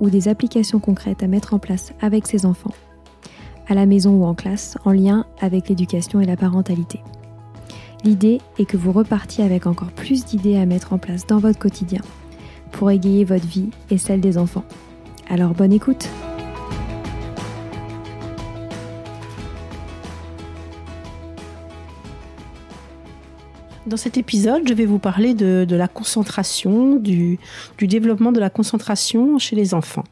ou des applications concrètes à mettre en place avec ses enfants, à la maison ou en classe, en lien avec l'éducation et la parentalité. L'idée est que vous repartiez avec encore plus d'idées à mettre en place dans votre quotidien pour égayer votre vie et celle des enfants. Alors bonne écoute Dans cet épisode, je vais vous parler de, la concentration, du, développement de la concentration chez les enfants.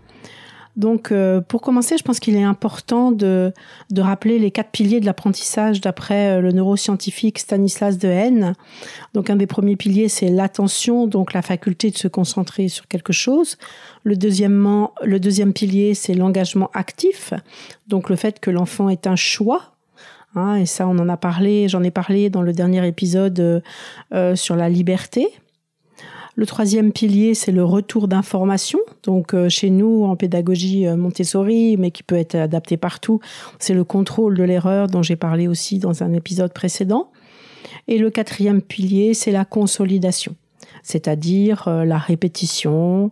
Donc, euh, pour commencer, je pense qu'il est important de, rappeler les quatre piliers de l'apprentissage d'après euh, le neuroscientifique Stanislas Dehaene. Donc, un des premiers piliers, c'est l'attention, donc la faculté de se concentrer sur quelque chose. Le, deuxièmement, le deuxième pilier, c'est l'engagement actif, donc le fait que l'enfant ait un choix Hein, et ça, on en a parlé, j'en ai parlé dans le dernier épisode euh, euh, sur la liberté. Le troisième pilier, c'est le retour d'information. Donc euh, chez nous, en pédagogie Montessori, mais qui peut être adapté partout, c'est le contrôle de l'erreur dont j'ai parlé aussi dans un épisode précédent. Et le quatrième pilier, c'est la consolidation, c'est-à-dire la répétition,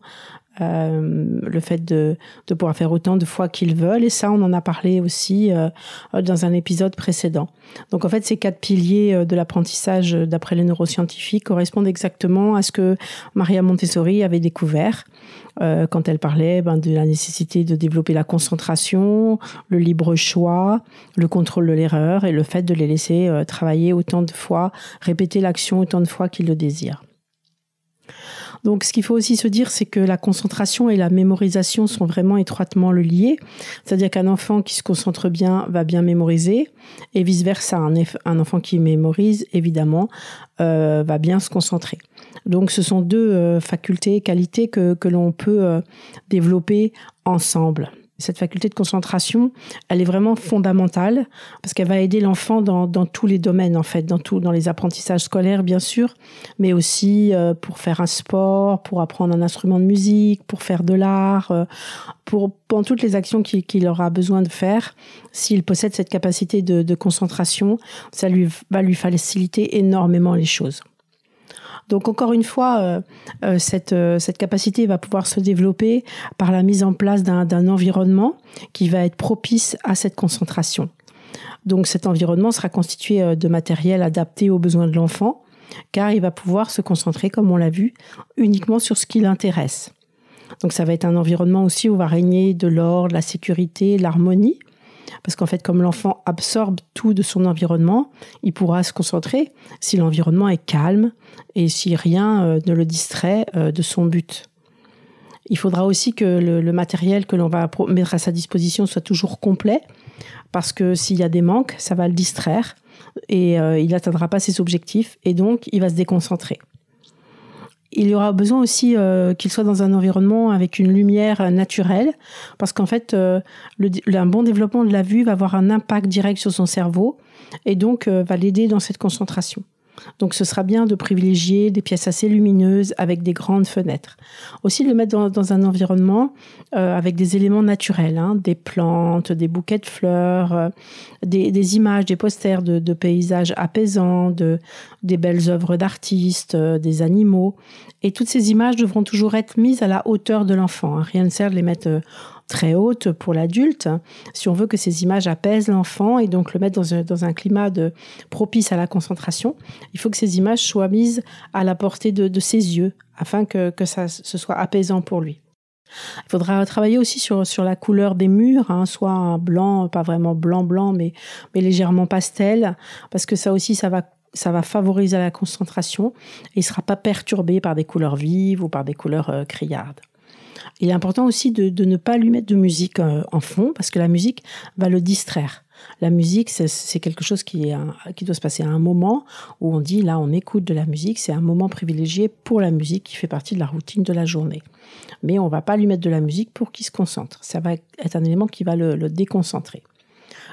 euh, le fait de, de, pouvoir faire autant de fois qu'ils veulent. Et ça, on en a parlé aussi euh, dans un épisode précédent. Donc en fait, ces quatre piliers euh, de l'apprentissage d'après les neuroscientifiques correspondent exactement à ce que Maria Montessori avait découvert euh, quand elle parlait ben, de la nécessité de développer la concentration, le libre choix, le contrôle de l'erreur et le fait de les laisser travailler autant de fois, répéter l'action autant de fois qu'ils le désirent. Donc, ce qu'il faut aussi se dire, c'est que la concentration et la mémorisation sont vraiment étroitement liées. C'est-à-dire qu'un enfant qui se concentre bien va bien mémoriser, et vice versa, un, enfant qui mémorise, évidemment, euh, va bien se concentrer. Donc, ce sont deux euh, facultés, qualités que, que l'on peut euh, développer ensemble cette faculté de concentration, elle est vraiment fondamentale parce qu'elle va aider l'enfant dans, tous les domaines en fait, dans tout, dans les apprentissages scolaires bien sûr, mais aussi euh, pour faire un sport, pour apprendre un instrument de musique, pour faire de l'art, euh, pour dans toutes les actions qu'il aura besoin de faire. S'il possède cette capacité de concentration, ça lui va lui faciliter énormément les choses. Donc encore une fois, euh, euh, cette, euh, cette capacité va pouvoir se développer par la mise en place d'un environnement qui va être propice à cette concentration. Donc cet environnement sera constitué de matériel adapté aux besoins de l'enfant, car il va pouvoir se concentrer, comme on l'a vu, uniquement sur ce qui l'intéresse. Donc ça va être un environnement aussi où va régner de l'ordre, la sécurité, l'harmonie, parce qu'en fait, comme l'enfant absorbe tout de son environnement, il pourra se concentrer si l'environnement est calme et si rien euh, ne le distrait euh, de son but. Il faudra aussi que le, matériel que l'on va mettre à sa disposition soit toujours complet, parce que s'il y a des manques, ça va le distraire et euh, il n'atteindra pas ses objectifs et donc il va se déconcentrer il y aura besoin aussi euh, qu'il soit dans un environnement avec une lumière naturelle, parce qu'en fait, euh, un bon développement de la vue va avoir un impact direct sur son cerveau et donc euh, va l'aider dans cette concentration. Donc ce sera bien de privilégier des pièces assez lumineuses avec des grandes fenêtres. Aussi de le mettre dans, un environnement euh, avec des éléments naturels, hein, des plantes, des bouquets de fleurs, euh, des, images, des posters de, paysages apaisants, de, des belles œuvres d'artistes, euh, des animaux. Et toutes ces images devront toujours être mises à la hauteur de l'enfant. Hein. Rien ne sert de les mettre très haute pour l'adulte, si on veut que ces images apaisent l'enfant et donc le mettre dans un, climat de, propice à la concentration, il faut que ces images soient mises à la portée de, ses yeux afin que, que ça, ce soit apaisant pour lui. Il faudra travailler aussi sur, sur la couleur des murs, hein, soit un blanc, pas vraiment blanc-blanc, mais, mais légèrement pastel, parce que ça aussi, ça va ça va favoriser la concentration et il ne sera pas perturbé par des couleurs vives ou par des couleurs euh, criardes. Il est important aussi de, ne pas lui mettre de musique euh, en fond parce que la musique va le distraire. La musique, c'est quelque chose qui, doit se passer à un moment où on dit là, on écoute de la musique. C'est un moment privilégié pour la musique qui fait partie de la routine de la journée. Mais on va pas lui mettre de la musique pour qu'il se concentre. Ça va être un élément qui va le, déconcentrer.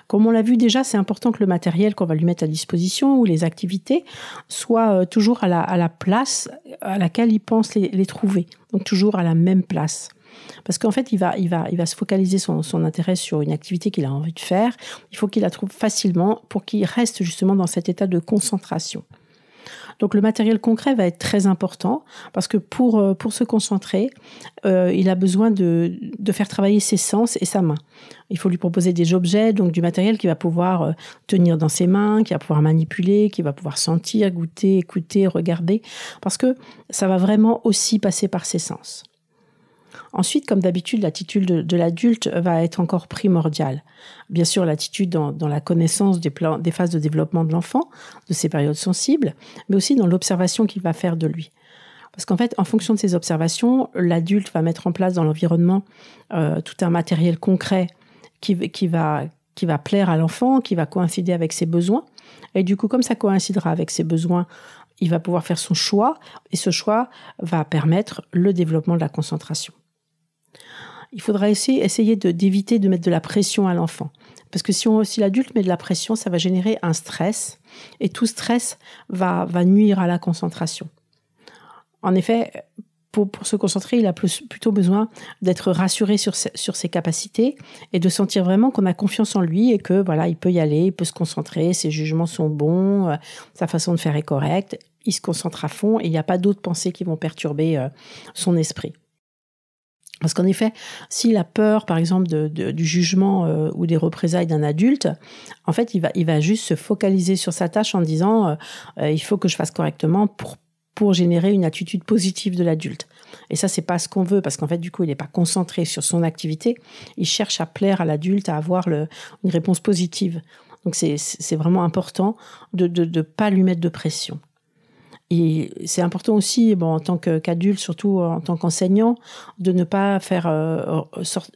Comme on l'a vu déjà, c'est important que le matériel qu'on va lui mettre à disposition ou les activités soient euh, toujours à la, place à laquelle il pense les trouver. Donc toujours à la même place. Parce qu'en fait, il va, il va, il va se focaliser son, son intérêt sur une activité qu'il a envie de faire. Il faut qu'il la trouve facilement pour qu'il reste justement dans cet état de concentration. Donc le matériel concret va être très important parce que pour, euh, pour se concentrer, euh, il a besoin de, de, faire travailler ses sens et sa main. Il faut lui proposer des objets, donc du matériel qu'il va pouvoir euh, tenir dans ses mains, qu'il va pouvoir manipuler, qu'il va pouvoir sentir, goûter, écouter, regarder, parce que ça va vraiment aussi passer par ses sens. Ensuite, comme d'habitude, l'attitude de, l'adulte va être encore primordiale. Bien sûr, l'attitude dans, la connaissance des, phases de développement de l'enfant, de ses périodes sensibles, mais aussi dans l'observation qu'il va faire de lui. Parce qu'en fait, en fonction de ces observations, l'adulte va mettre en place dans l'environnement euh, tout un matériel concret qui va plaire à l'enfant, qui va coïncider avec ses besoins. Et du coup, comme ça coïncidera avec ses besoins, il va pouvoir faire son choix et ce choix va permettre le développement de la concentration il faudra essayer, d'éviter de, mettre de la pression à l'enfant. Parce que si, si l'adulte met de la pression, ça va générer un stress. Et tout stress va, nuire à la concentration. En effet, pour, se concentrer, il a plutôt besoin d'être rassuré sur, sur ses capacités et de sentir vraiment qu'on a confiance en lui et que voilà, il peut y aller, il peut se concentrer, ses jugements sont bons, euh, sa façon de faire est correcte, il se concentre à fond et il n'y a pas d'autres pensées qui vont perturber euh, son esprit. Parce qu'en effet, s'il a peur, par exemple, du jugement euh, ou des représailles d'un adulte, en fait, il va, il va juste se focaliser sur sa tâche en disant euh, euh, il faut que je fasse correctement pour, pour générer une attitude positive de l'adulte. Et ça, c'est pas ce qu'on veut, parce qu'en fait, du coup, il n'est pas concentré sur son activité. Il cherche à plaire à l'adulte, à avoir le, une réponse positive. Donc, c'est vraiment important de ne pas lui mettre de pression. Et c'est important aussi, bon, en tant qu'adulte, surtout en tant qu'enseignant, de ne pas faire euh,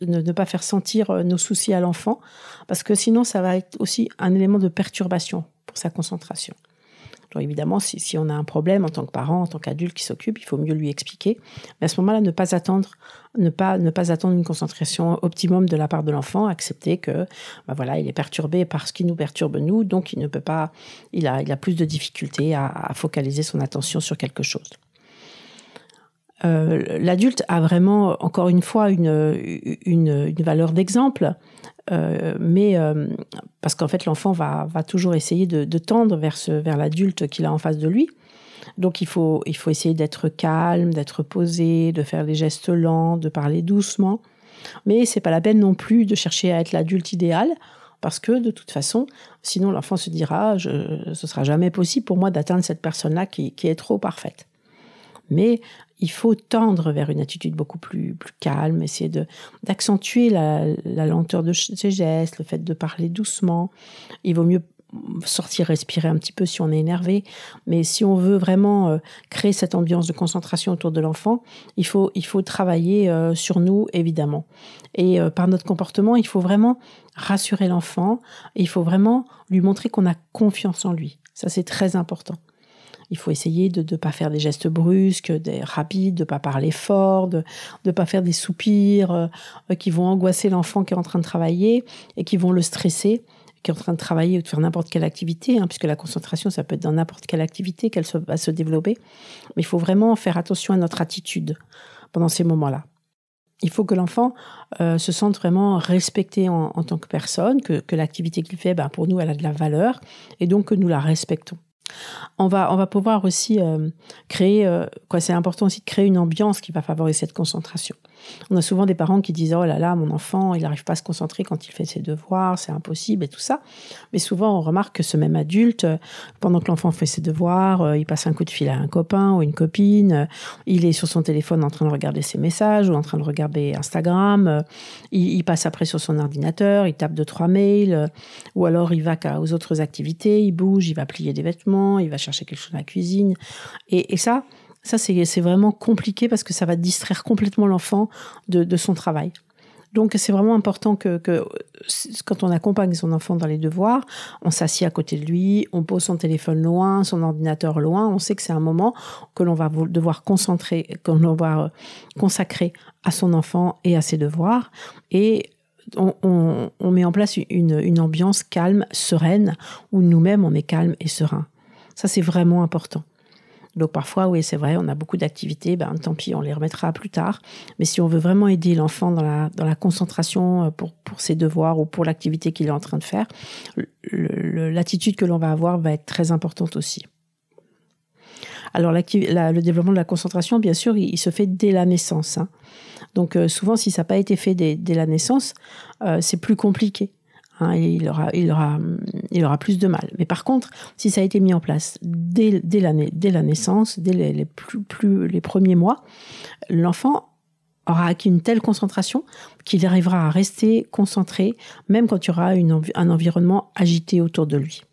ne pas faire sentir euh, nos soucis à l'enfant, parce que sinon, ça va être aussi un élément de perturbation pour sa concentration évidemment, si, on a un problème en tant que parent, en tant qu'adulte qui s'occupe, il faut mieux lui expliquer. Mais à ce moment-là, ne pas attendre, ne pas, attendre une concentration optimum de la part de l'enfant, accepter que, bah voilà, il est perturbé par ce qui nous perturbe nous, donc il ne peut pas, il a, plus de difficultés à, focaliser son attention sur quelque chose. Euh, l'adulte a vraiment, encore une fois, une valeur d'exemple. Euh, mais euh, parce qu'en fait, l'enfant va, toujours essayer de, tendre vers, l'adulte qu'il a en face de lui. Donc il faut, il faut essayer d'être calme, d'être posé, de faire des gestes lents, de parler doucement. Mais c'est pas la peine non plus de chercher à être l'adulte idéal, parce que de toute façon, sinon l'enfant se dira, je, ce sera jamais possible pour moi d'atteindre cette personne-là qui, qui est trop parfaite. Mais il faut tendre vers une attitude beaucoup plus, plus calme, essayer de, d'accentuer la, lenteur de ses gestes, le fait de parler doucement. Il vaut mieux sortir respirer un petit peu si on est énervé, mais si on veut vraiment euh, créer cette ambiance de concentration autour de l'enfant, il faut, il faut travailler euh, sur nous, évidemment. Et euh, par notre comportement, il faut vraiment rassurer l'enfant, il faut vraiment lui montrer qu'on a confiance en lui. Ça, c'est très important. Il faut essayer de ne pas faire des gestes brusques, des rapides, de ne pas parler fort, de ne pas faire des soupirs euh, qui vont angoisser l'enfant qui est en train de travailler et qui vont le stresser, qui est en train de travailler ou de faire n'importe quelle activité, hein, puisque la concentration, ça peut être dans n'importe quelle activité qu'elle va se développer. Mais il faut vraiment faire attention à notre attitude pendant ces moments-là. Il faut que l'enfant euh, se sente vraiment respecté en, tant que personne, que, que l'activité qu'il fait, ben, pour nous, elle a de la valeur, et donc que nous la respectons. On va, pouvoir aussi euh, créer, euh, quoi, c'est important aussi de créer une ambiance qui va favoriser cette concentration. On a souvent des parents qui disent oh là là, mon enfant, il n'arrive pas à se concentrer quand il fait ses devoirs, c'est impossible et tout ça. Mais souvent, on remarque que ce même adulte, euh, pendant que l'enfant fait ses devoirs, il passe un coup de fil à un copain ou une copine, il est sur son téléphone en train de regarder ses messages ou en train de regarder Instagram, il, passe après sur son ordinateur, il tape deux trois mails, ou alors il va aux autres activités, il bouge, il va plier des vêtements il va chercher quelque chose dans la cuisine. Et, ça, ça c'est vraiment compliqué parce que ça va distraire complètement l'enfant de, son travail. Donc c'est vraiment important que, quand on accompagne son enfant dans les devoirs, on s'assied à côté de lui, on pose son téléphone loin, son ordinateur loin, on sait que c'est un moment que l'on va devoir concentrer, qu'on va consacrer à son enfant et à ses devoirs. Et on, met en place une, une ambiance calme, sereine, où nous-mêmes on est calme et serein. Ça, c'est vraiment important. Donc parfois, oui, c'est vrai, on a beaucoup d'activités, ben, tant pis, on les remettra plus tard. Mais si on veut vraiment aider l'enfant dans la, dans la concentration euh, pour, pour ses devoirs ou pour l'activité qu'il est en train de faire, l'attitude que l'on va avoir va être très importante aussi. Alors le développement de la concentration, bien sûr, il, se fait dès la naissance. Hein. Donc euh, souvent, si ça n'a pas été fait dès, la naissance, euh, c'est plus compliqué. Hein, il, aura, plus de mal. Mais par contre, si ça a été mis en place dès, la, naissance, dès les premiers mois, l'enfant aura acquis une telle concentration qu'il arrivera à rester concentré, même quand il y aura un environnement agité autour de lui.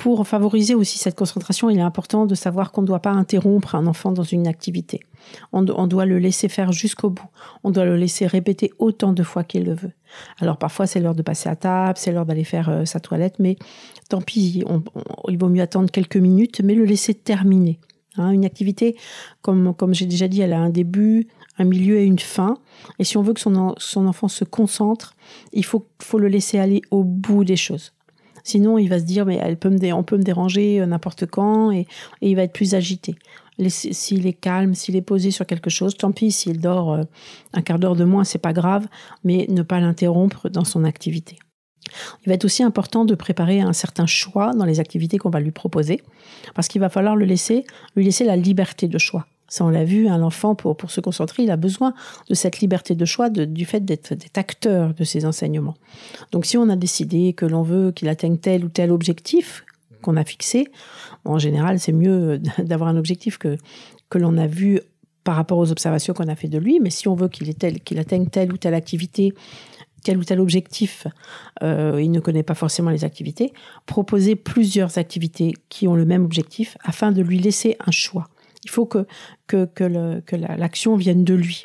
Pour favoriser aussi cette concentration, il est important de savoir qu'on ne doit pas interrompre un enfant dans une activité. On, doit le laisser faire jusqu'au bout. On doit le laisser répéter autant de fois qu'il le veut. Alors parfois c'est l'heure de passer à table, c'est l'heure d'aller faire euh, sa toilette, mais tant pis, il vaut mieux attendre quelques minutes, mais le laisser terminer. Hein. une activité, comme, comme j'ai déjà dit, elle a un début, un milieu et une fin. Et si on veut que son, son enfant se concentre, il faut, faut le laisser aller au bout des choses. Sinon, il va se dire, mais elle peut me on peut me déranger euh, n'importe quand et, il va être plus agité. S'il est calme, s'il est posé sur quelque chose, tant pis, s'il dort euh, un quart d'heure de moins, c'est pas grave, mais ne pas l'interrompre dans son activité. Il va être aussi important de préparer un certain choix dans les activités qu'on va lui proposer, parce qu'il va falloir lui laisser la liberté de choix. Ça, on l'a vu, un enfant, pour, pour se concentrer, il a besoin de cette liberté de choix, du fait d'être acteur de ses enseignements. Donc, si on a décidé que l'on veut qu'il atteigne tel ou tel objectif qu'on a fixé, en général, c'est mieux d'avoir un objectif que, que l'on a vu par rapport aux observations qu'on a fait de lui. Mais si on veut qu'il qu'il atteigne telle ou telle activité, tel ou tel objectif, euh, il ne connaît pas forcément les activités, proposer plusieurs activités qui ont le même objectif afin de lui laisser un choix. Il faut que, que, que l'action vienne de lui.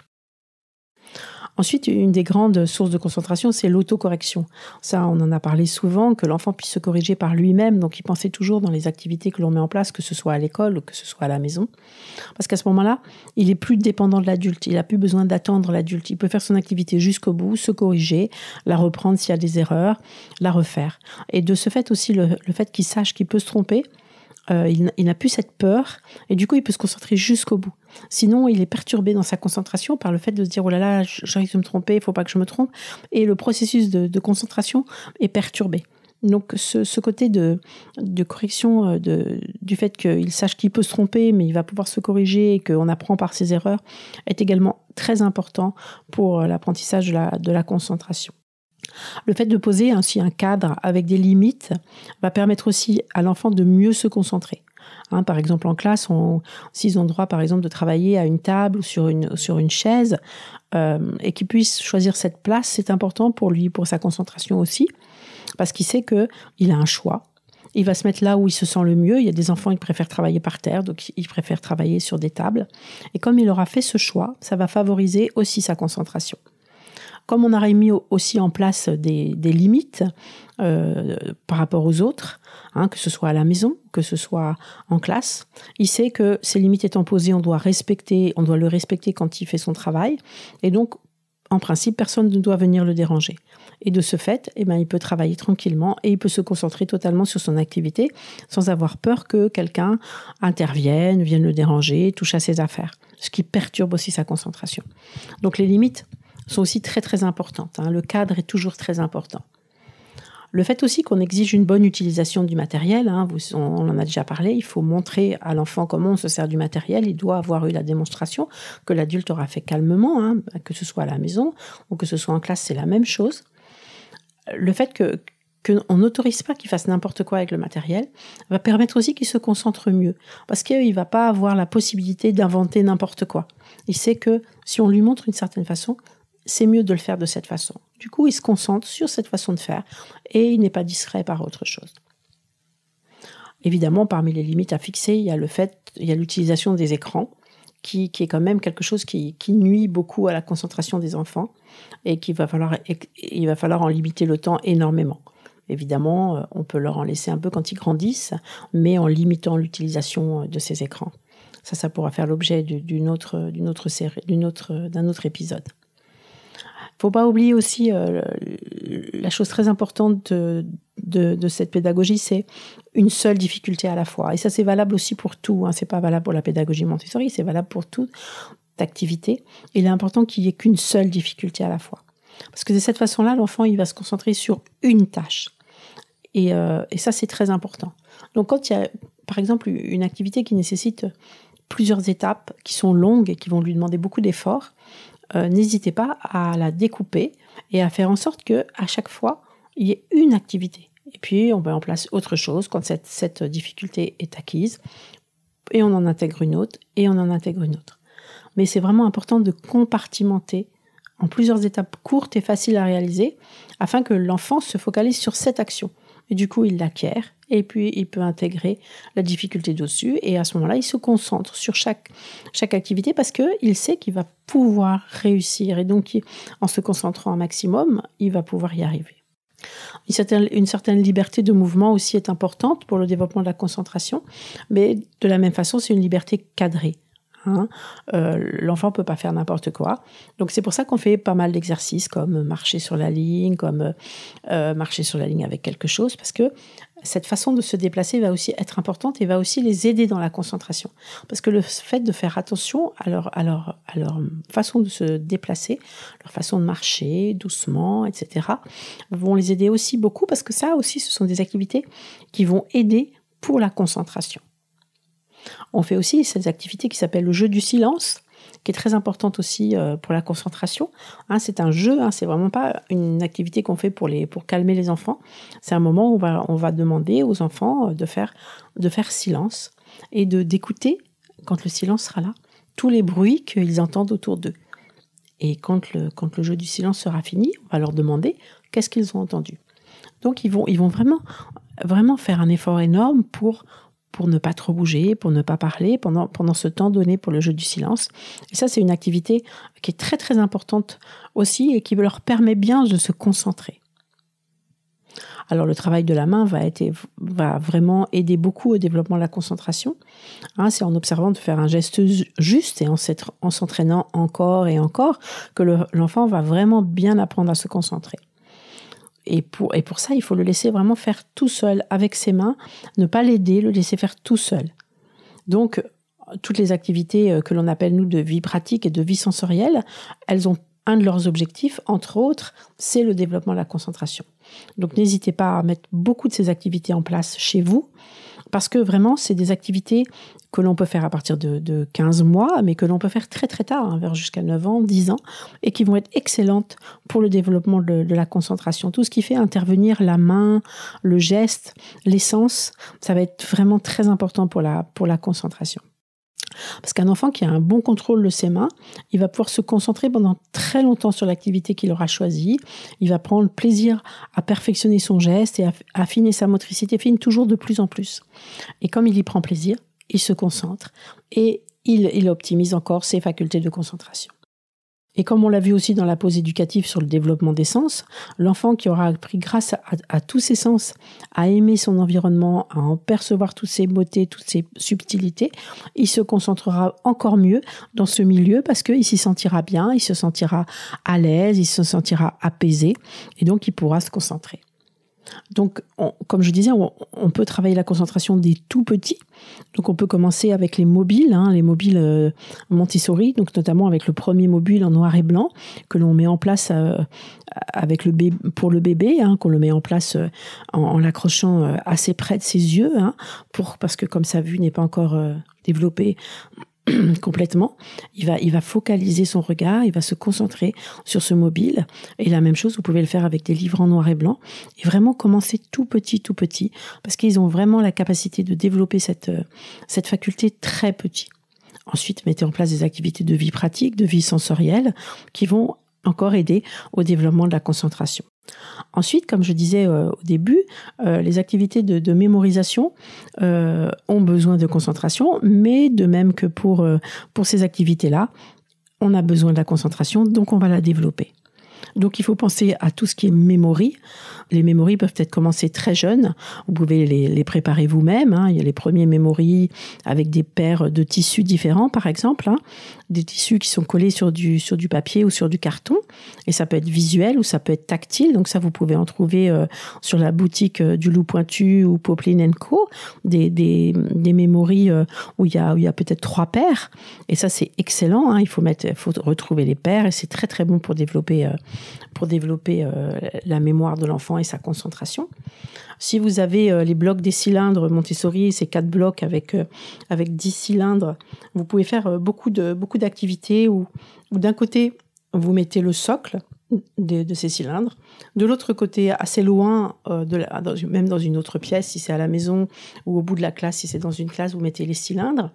Ensuite, une des grandes sources de concentration, c'est l'autocorrection. Ça, on en a parlé souvent, que l'enfant puisse se corriger par lui-même. Donc, il pensait toujours dans les activités que l'on met en place, que ce soit à l'école ou que ce soit à la maison. Parce qu'à ce moment-là, il est plus dépendant de l'adulte. Il n'a plus besoin d'attendre l'adulte. Il peut faire son activité jusqu'au bout, se corriger, la reprendre s'il y a des erreurs, la refaire. Et de ce fait aussi, le, le fait qu'il sache qu'il peut se tromper, euh, il, n'a plus cette peur et du coup il peut se concentrer jusqu'au bout. Sinon, il est perturbé dans sa concentration par le fait de se dire oh là là, j'arrive de me tromper, il faut pas que je me trompe. Et le processus de, concentration est perturbé. Donc ce, côté de, correction euh, de, du fait qu'il sache qu'il peut se tromper, mais il va pouvoir se corriger et qu'on apprend par ses erreurs, est également très important pour euh, l'apprentissage de la concentration. Le fait de poser ainsi un cadre avec des limites va permettre aussi à l'enfant de mieux se concentrer. Hein, par exemple, en classe, s'ils ont droit, par exemple, de travailler à une table ou sur une, sur une chaise, euh, et qu'ils puissent choisir cette place, c'est important pour lui, pour sa concentration aussi, parce qu'il sait qu'il a un choix. Il va se mettre là où il se sent le mieux. Il y a des enfants qui préfèrent travailler par terre, donc ils préfèrent travailler sur des tables. Et comme il aura fait ce choix, ça va favoriser aussi sa concentration. Comme on aurait mis aussi en place des, limites euh, par rapport aux autres, hein, que ce soit à la maison, que ce soit en classe, il sait que ces limites étant posées, on doit respecter, on doit le respecter quand il fait son travail. Et donc, en principe, personne ne doit venir le déranger. Et de ce fait, eh ben, il peut travailler tranquillement et il peut se concentrer totalement sur son activité sans avoir peur que quelqu'un intervienne, vienne le déranger, touche à ses affaires, ce qui perturbe aussi sa concentration. Donc les limites sont aussi très très importantes. Hein. Le cadre est toujours très important. Le fait aussi qu'on exige une bonne utilisation du matériel, hein, on en a déjà parlé, il faut montrer à l'enfant comment on se sert du matériel, il doit avoir eu la démonstration que l'adulte aura fait calmement, hein, que ce soit à la maison ou que ce soit en classe, c'est la même chose. Le fait que qu'on n'autorise pas qu'il fasse n'importe quoi avec le matériel, va permettre aussi qu'il se concentre mieux. Parce qu'il ne va pas avoir la possibilité d'inventer n'importe quoi. Il sait que si on lui montre une certaine façon, c'est mieux de le faire de cette façon. Du coup, il se concentre sur cette façon de faire et il n'est pas distrait par autre chose. Évidemment, parmi les limites à fixer, il y a le fait, il y a l'utilisation des écrans, qui, est quand même quelque chose qui, nuit beaucoup à la concentration des enfants et qu'il va falloir, il va falloir en limiter le temps énormément. Évidemment, euh, on peut leur en laisser un peu quand ils grandissent, mais en limitant l'utilisation de ces écrans. Ça, ça pourra faire l'objet d'une autre, d'une autre série, d'une autre, d'un autre épisode faut pas oublier aussi euh, la chose très importante de, cette pédagogie, c'est une seule difficulté à la fois. Et ça, c'est valable aussi pour tout. Hein. C'est pas valable pour la pédagogie Montessori, c'est valable pour toute activité. Il est important qu'il y ait qu'une seule difficulté à la fois. Parce que de cette façon-là, l'enfant, il va se concentrer sur une tâche. Et, euh, et ça, c'est très important. Donc, quand il y a, par exemple, une activité qui nécessite plusieurs étapes, qui sont longues et qui vont lui demander beaucoup d'efforts, euh, n'hésitez pas à la découper et à faire en sorte que à chaque fois, il y ait une activité. Et puis, on met en place autre chose quand cette, cette difficulté est acquise. Et on en intègre une autre, et on en intègre une autre. Mais c'est vraiment important de compartimenter en plusieurs étapes courtes et faciles à réaliser, afin que l'enfant se focalise sur cette action. Et du coup, il l'acquiert et puis il peut intégrer la difficulté dessus et à ce moment-là, il se concentre sur chaque, activité parce qu'il sait qu'il va pouvoir réussir et donc en se concentrant un maximum, il va pouvoir y arriver. Une certaine, une certaine, liberté de mouvement aussi est importante pour le développement de la concentration, mais de la même façon, c'est une liberté cadrée. Hein. Euh, l'enfant peut pas faire n'importe quoi. Donc c'est pour ça qu'on fait pas mal d'exercices comme marcher sur la ligne, comme euh, marcher sur la ligne avec quelque chose, parce que cette façon de se déplacer va aussi être importante et va aussi les aider dans la concentration. Parce que le fait de faire attention à leur, à leur façon de se déplacer, leur façon de marcher doucement, etc., vont les aider aussi beaucoup parce que ça aussi, ce sont des activités qui vont aider pour la concentration. On fait aussi cette activité qui s'appelle le jeu du silence, qui est très importante aussi euh, pour la concentration. Hein, c'est un jeu, hein, c'est vraiment pas une activité qu'on fait pour, les, pour calmer les enfants. C'est un moment où on va, on va demander aux enfants euh, de faire, de faire silence et de d'écouter, quand le silence sera là, tous les bruits qu'ils entendent autour d'eux. Et quand le, quand le jeu du silence sera fini, on va leur demander qu'est-ce qu'ils ont entendu. Donc ils vont, ils vont vraiment, vraiment faire un effort énorme pour pour ne pas trop bouger, pour ne pas parler pendant, pendant ce temps donné pour le jeu du silence. Et ça, c'est une activité qui est très très importante aussi et qui leur permet bien de se concentrer. Alors le travail de la main va, être, va vraiment aider beaucoup au développement de la concentration. Hein, c'est en observant de faire un geste juste et en s'entraînant encore et encore que l'enfant va vraiment bien apprendre à se concentrer. Et pour, et pour ça, il faut le laisser vraiment faire tout seul avec ses mains, ne pas l'aider, le laisser faire tout seul. Donc, toutes les activités euh, que l'on appelle, nous, de vie pratique et de vie sensorielle, elles ont un de leurs objectifs, entre autres, c'est le développement de la concentration. Donc n'hésitez pas à mettre beaucoup de ces activités en place chez vous, parce que vraiment, c'est des activités que l'on peut faire à partir de, 15 mois, mais que l'on peut faire très très tard, hein, vers jusqu'à 9 ans, 10 ans, et qui vont être excellentes pour le développement de, la concentration. Tout ce qui fait intervenir la main, le geste, l'essence, ça va être vraiment très important pour la, pour la concentration. Parce qu'un enfant qui a un bon contrôle de ses mains, il va pouvoir se concentrer pendant très longtemps sur l'activité qu'il aura choisie. Il va prendre plaisir à perfectionner son geste et à affiner sa motricité fine toujours de plus en plus. Et comme il y prend plaisir, il se concentre et il, optimise encore ses facultés de concentration. Et comme on l'a vu aussi dans la pause éducative sur le développement des sens, l'enfant qui aura appris grâce à, tous ses sens à aimer son environnement, à en percevoir toutes ses beautés, toutes ses subtilités, il se concentrera encore mieux dans ce milieu parce qu'il s'y sentira bien, il se sentira à l'aise, il se sentira apaisé et donc il pourra se concentrer. Donc, comme je disais, on, peut travailler la concentration des tout petits. Donc, on peut commencer avec les mobiles, hein, les mobiles euh, Montessori, donc notamment avec le premier mobile en noir et blanc que l'on met en place euh, avec le pour le bébé, hein, qu'on le met en place euh, en, l'accrochant assez près de ses yeux, hein, pour parce que comme sa vue n'est pas encore développée, complètement. Il va, il va focaliser son regard, il va se concentrer sur ce mobile. Et la même chose, vous pouvez le faire avec des livres en noir et blanc. Et vraiment commencer tout petit, tout petit, parce qu'ils ont vraiment la capacité de développer cette, euh, cette faculté très petit. Ensuite, mettez en place des activités de vie pratique, de vie sensorielle, qui vont encore aider au développement de la concentration. Ensuite, comme je disais euh, au début, euh, les activités de, mémorisation euh, ont besoin de concentration, mais de même que pour, pour ces activités-là, on a besoin de la concentration, donc on va la développer. Donc il faut penser à tout ce qui est mémorie. Les mémories peuvent être commencées très jeunes. Vous pouvez les, préparer vous-même. Hein. Il y a les premiers mémories avec des paires de tissus différents, par exemple. Hein. Des tissus qui sont collés sur du, sur du papier ou sur du carton. Et ça peut être visuel ou ça peut être tactile. Donc ça, vous pouvez en trouver euh, sur la boutique euh, du Loup Pointu ou Poplin Co. Des, des, des euh, où il y a, a peut-être trois paires. Et ça, c'est excellent. Hein. Il faut, mettre, faut retrouver les paires et c'est très très bon pour développer pour développer euh, la mémoire de l'enfant et sa concentration. Si vous avez euh, les blocs des cylindres Montessori, ces quatre blocs avec, euh, avec 10 cylindres, vous pouvez faire beaucoup de beaucoup d'activités où, d'un côté, vous mettez le socle de, ces cylindres. De l'autre côté, assez loin, de même dans une autre pièce, si c'est à la maison ou au bout de la classe, si c'est dans une classe, vous mettez les cylindres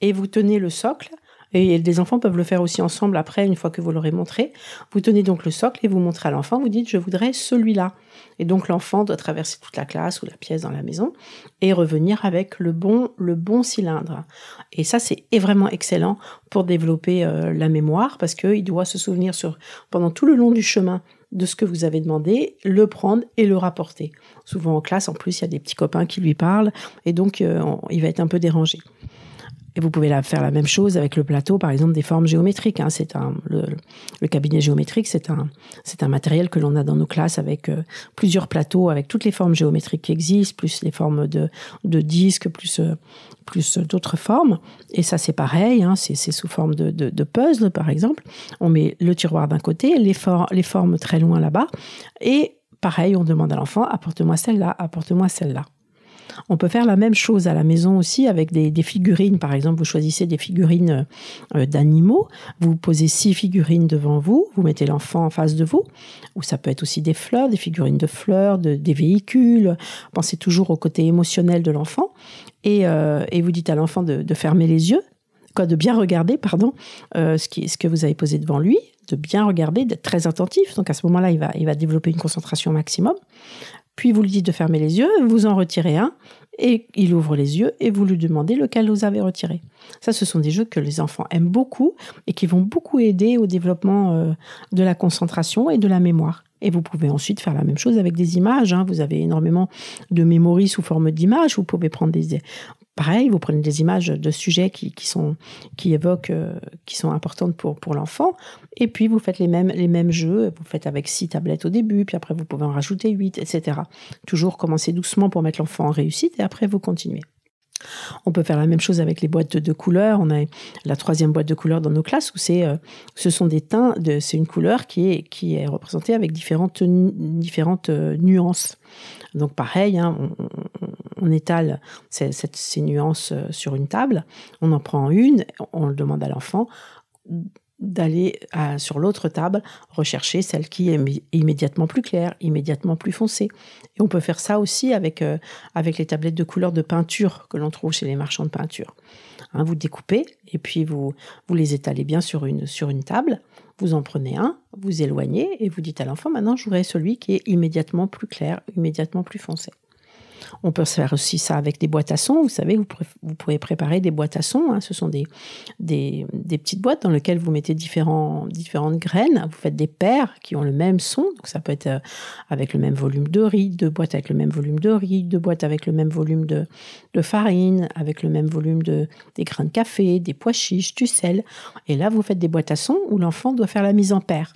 et vous tenez le socle et les enfants peuvent le faire aussi ensemble après, une fois que vous l'aurez montré. Vous tenez donc le socle et vous montrez à l'enfant, vous dites je voudrais celui-là. Et donc l'enfant doit traverser toute la classe ou la pièce dans la maison et revenir avec le bon, le bon cylindre. Et ça, c'est vraiment excellent pour développer euh, la mémoire parce qu'il doit se souvenir pendant tout le long du chemin de ce que vous avez demandé, le prendre et le rapporter. Souvent en classe, en plus, il y a des petits copains qui lui parlent et donc euh, il va être un peu dérangé. Et vous pouvez faire la même chose avec le plateau, par exemple, des formes géométriques. Hein. C'est un, le, cabinet géométrique, c'est un, c'est un matériel que l'on a dans nos classes avec euh, plusieurs plateaux, avec toutes les formes géométriques qui existent, plus les formes de, de disques, plus, euh, plus d'autres formes. Et ça, c'est pareil, hein. c'est, sous forme de, de, de, puzzle, par exemple. On met le tiroir d'un côté, les, les formes très loin là-bas. Et pareil, on demande à l'enfant, apporte-moi celle-là, apporte-moi celle-là. On peut faire la même chose à la maison aussi avec des, figurines. Par exemple, vous choisissez des figurines euh, d'animaux, vous posez six figurines devant vous, vous mettez l'enfant en face de vous, ou ça peut être aussi des fleurs, des figurines de fleurs, des véhicules. Pensez toujours au côté émotionnel de l'enfant et, euh, vous dites à l'enfant de, fermer les yeux, de bien regarder, pardon, euh, ce, ce que vous avez posé devant lui, de bien regarder, d'être très attentif. Donc à ce moment-là, il va développer une concentration maximum. Puis vous lui dites de fermer les yeux, vous en retirez un, et il ouvre les yeux et vous lui demandez lequel vous avez retiré. Ça, ce sont des jeux que les enfants aiment beaucoup et qui vont beaucoup aider au développement euh, de la concentration et de la mémoire. Et vous pouvez ensuite faire la même chose avec des images. Hein. Vous avez énormément de mémoire sous forme d'images. Vous pouvez prendre des, Pareil, vous prenez des images de sujets qui, sont qui évoquent, euh, qui sont importantes pour pour l'enfant, et puis vous faites les mêmes les mêmes jeux. Vous faites avec six tablettes au début, puis après vous pouvez en rajouter huit, etc. Toujours commencer doucement pour mettre l'enfant en réussite, et après vous continuez. On peut faire la même chose avec les boîtes de couleurs. On a la troisième boîte de couleurs dans nos classes où c'est, euh, ce sont des teints, c'est une couleur qui est, qui est représentée avec différentes, différentes euh, nuances. Donc pareil, hein, on, étale ces, ces, nuances euh, sur une table, on en prend une, on le demande à l'enfant d'aller sur l'autre table rechercher celle qui est immédiatement plus claire, immédiatement plus foncée. Et on peut faire ça aussi avec, euh, avec les tablettes de couleurs de peinture que l'on trouve chez les marchands de peinture. Hein, vous découpez et puis vous, vous les étalez bien sur une, sur une table. Vous en prenez un, vous éloignez et vous dites à l'enfant maintenant je voudrais celui qui est immédiatement plus clair, immédiatement plus foncé. On peut faire aussi ça avec des boîtes à sons. Vous savez, vous, pouvez préparer des boîtes à sons. Hein. Ce sont des, petites boîtes dans lesquelles vous mettez différentes graines. Vous faites des paires qui ont le même son. Donc ça peut être euh, avec le même volume de riz, deux boîtes avec le même volume de riz, deux boîtes avec le même volume de, farine, avec le même volume de des grains de café, des pois chiches, du sel. Et là, vous faites des boîtes à sons où l'enfant doit faire la mise en paire.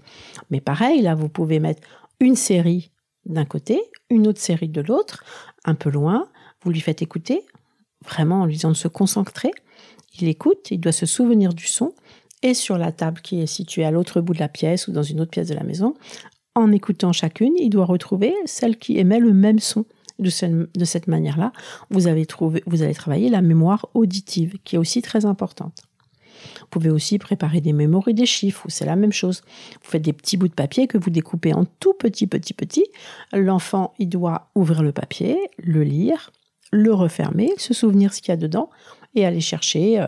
Mais pareil, là, vous pouvez mettre une série d'un côté, une autre série de l'autre, un peu loin. Vous lui faites écouter, vraiment en lui disant de se concentrer. Il écoute, il doit se souvenir du son. Et sur la table qui est située à l'autre bout de la pièce ou dans une autre pièce de la maison, en écoutant chacune, il doit retrouver celle qui émet le même son. De, cette manière-là, vous, avez vous allez travailler la mémoire auditive, qui est aussi très importante. Vous pouvez aussi préparer des mémoires des chiffres, c'est la même chose. Vous faites des petits bouts de papier que vous découpez en tout petit, petit, petit. L'enfant, doit ouvrir le papier, le lire, le refermer, se souvenir ce qu'il y a dedans et aller chercher euh,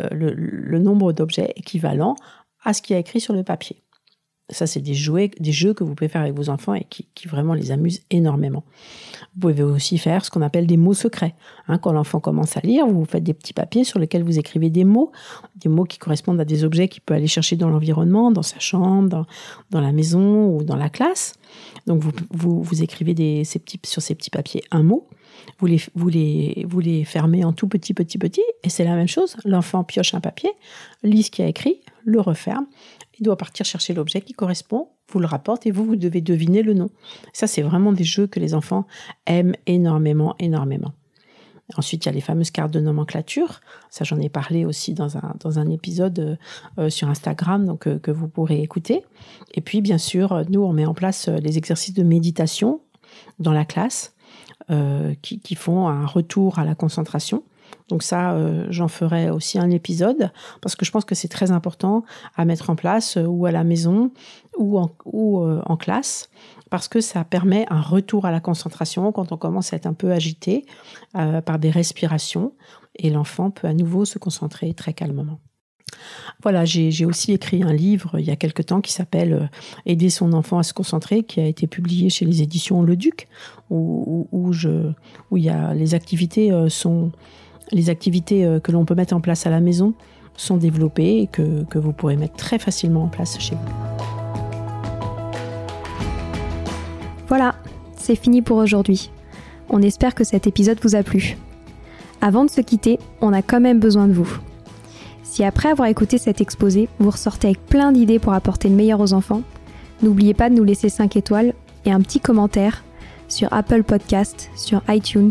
euh, le, nombre d'objets équivalents à ce qui a écrit sur le papier. Ça, c'est des, des jeux que vous pouvez faire avec vos enfants et qui, vraiment les amusent énormément. Vous pouvez aussi faire ce qu'on appelle des mots secrets. Hein, quand l'enfant commence à lire, vous faites des petits papiers sur lesquels vous écrivez des mots, des mots qui correspondent à des objets qu'il peut aller chercher dans l'environnement, dans sa chambre, dans, la maison ou dans la classe. Donc vous, vous, écrivez des, ces petits, sur ces petits papiers un mot. Vous les, vous, les, vous les fermez en tout petit, petit, petit, et c'est la même chose. L'enfant pioche un papier, lit ce qu'il a écrit, le referme, il doit partir chercher l'objet qui correspond, vous le rapporte et vous, vous devez deviner le nom. Ça, c'est vraiment des jeux que les enfants aiment énormément, énormément. Ensuite, il y a les fameuses cartes de nomenclature. Ça, j'en ai parlé aussi dans un, dans un épisode euh, euh, sur Instagram, donc euh, que vous pourrez écouter. Et puis, bien sûr, nous, on met en place les exercices de méditation dans la classe qui, qui, font un retour à la concentration. Donc ça, euh, j'en ferai aussi un épisode parce que je pense que c'est très important à mettre en place euh, ou à la maison ou, en, ou euh, en, classe parce que ça permet un retour à la concentration quand on commence à être un peu agité par des respirations et l'enfant peut à nouveau se concentrer très calmement. Voilà, j'ai aussi écrit un livre il y a quelque temps qui s'appelle Aider son enfant à se concentrer, qui a été publié chez les éditions Le Duc, où, où, je, où y a, les activités sont les activités euh, que l'on peut mettre en place à la maison sont développées et que, vous pourrez mettre très facilement en place chez vous. Voilà, c'est fini pour aujourd'hui. On espère que cet épisode vous a plu. Avant de se quitter, on a quand même besoin de vous. Si après avoir écouté cet exposé, vous ressortez avec plein d'idées pour apporter le meilleur aux enfants, n'oubliez pas de nous laisser 5 étoiles et un petit commentaire sur Apple Podcast, sur iTunes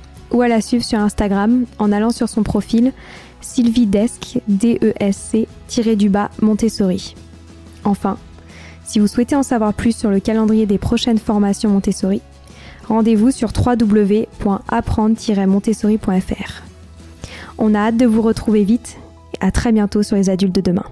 ou à la suivre sur Instagram en allant sur son profil Sylvie Desk, D-E-S-C-du-bas Montessori. Enfin, si vous souhaitez en savoir plus sur le calendrier des prochaines formations Montessori, rendez-vous sur www.apprendre-montessori.fr. On a hâte de vous retrouver vite et à très bientôt sur les adultes de demain.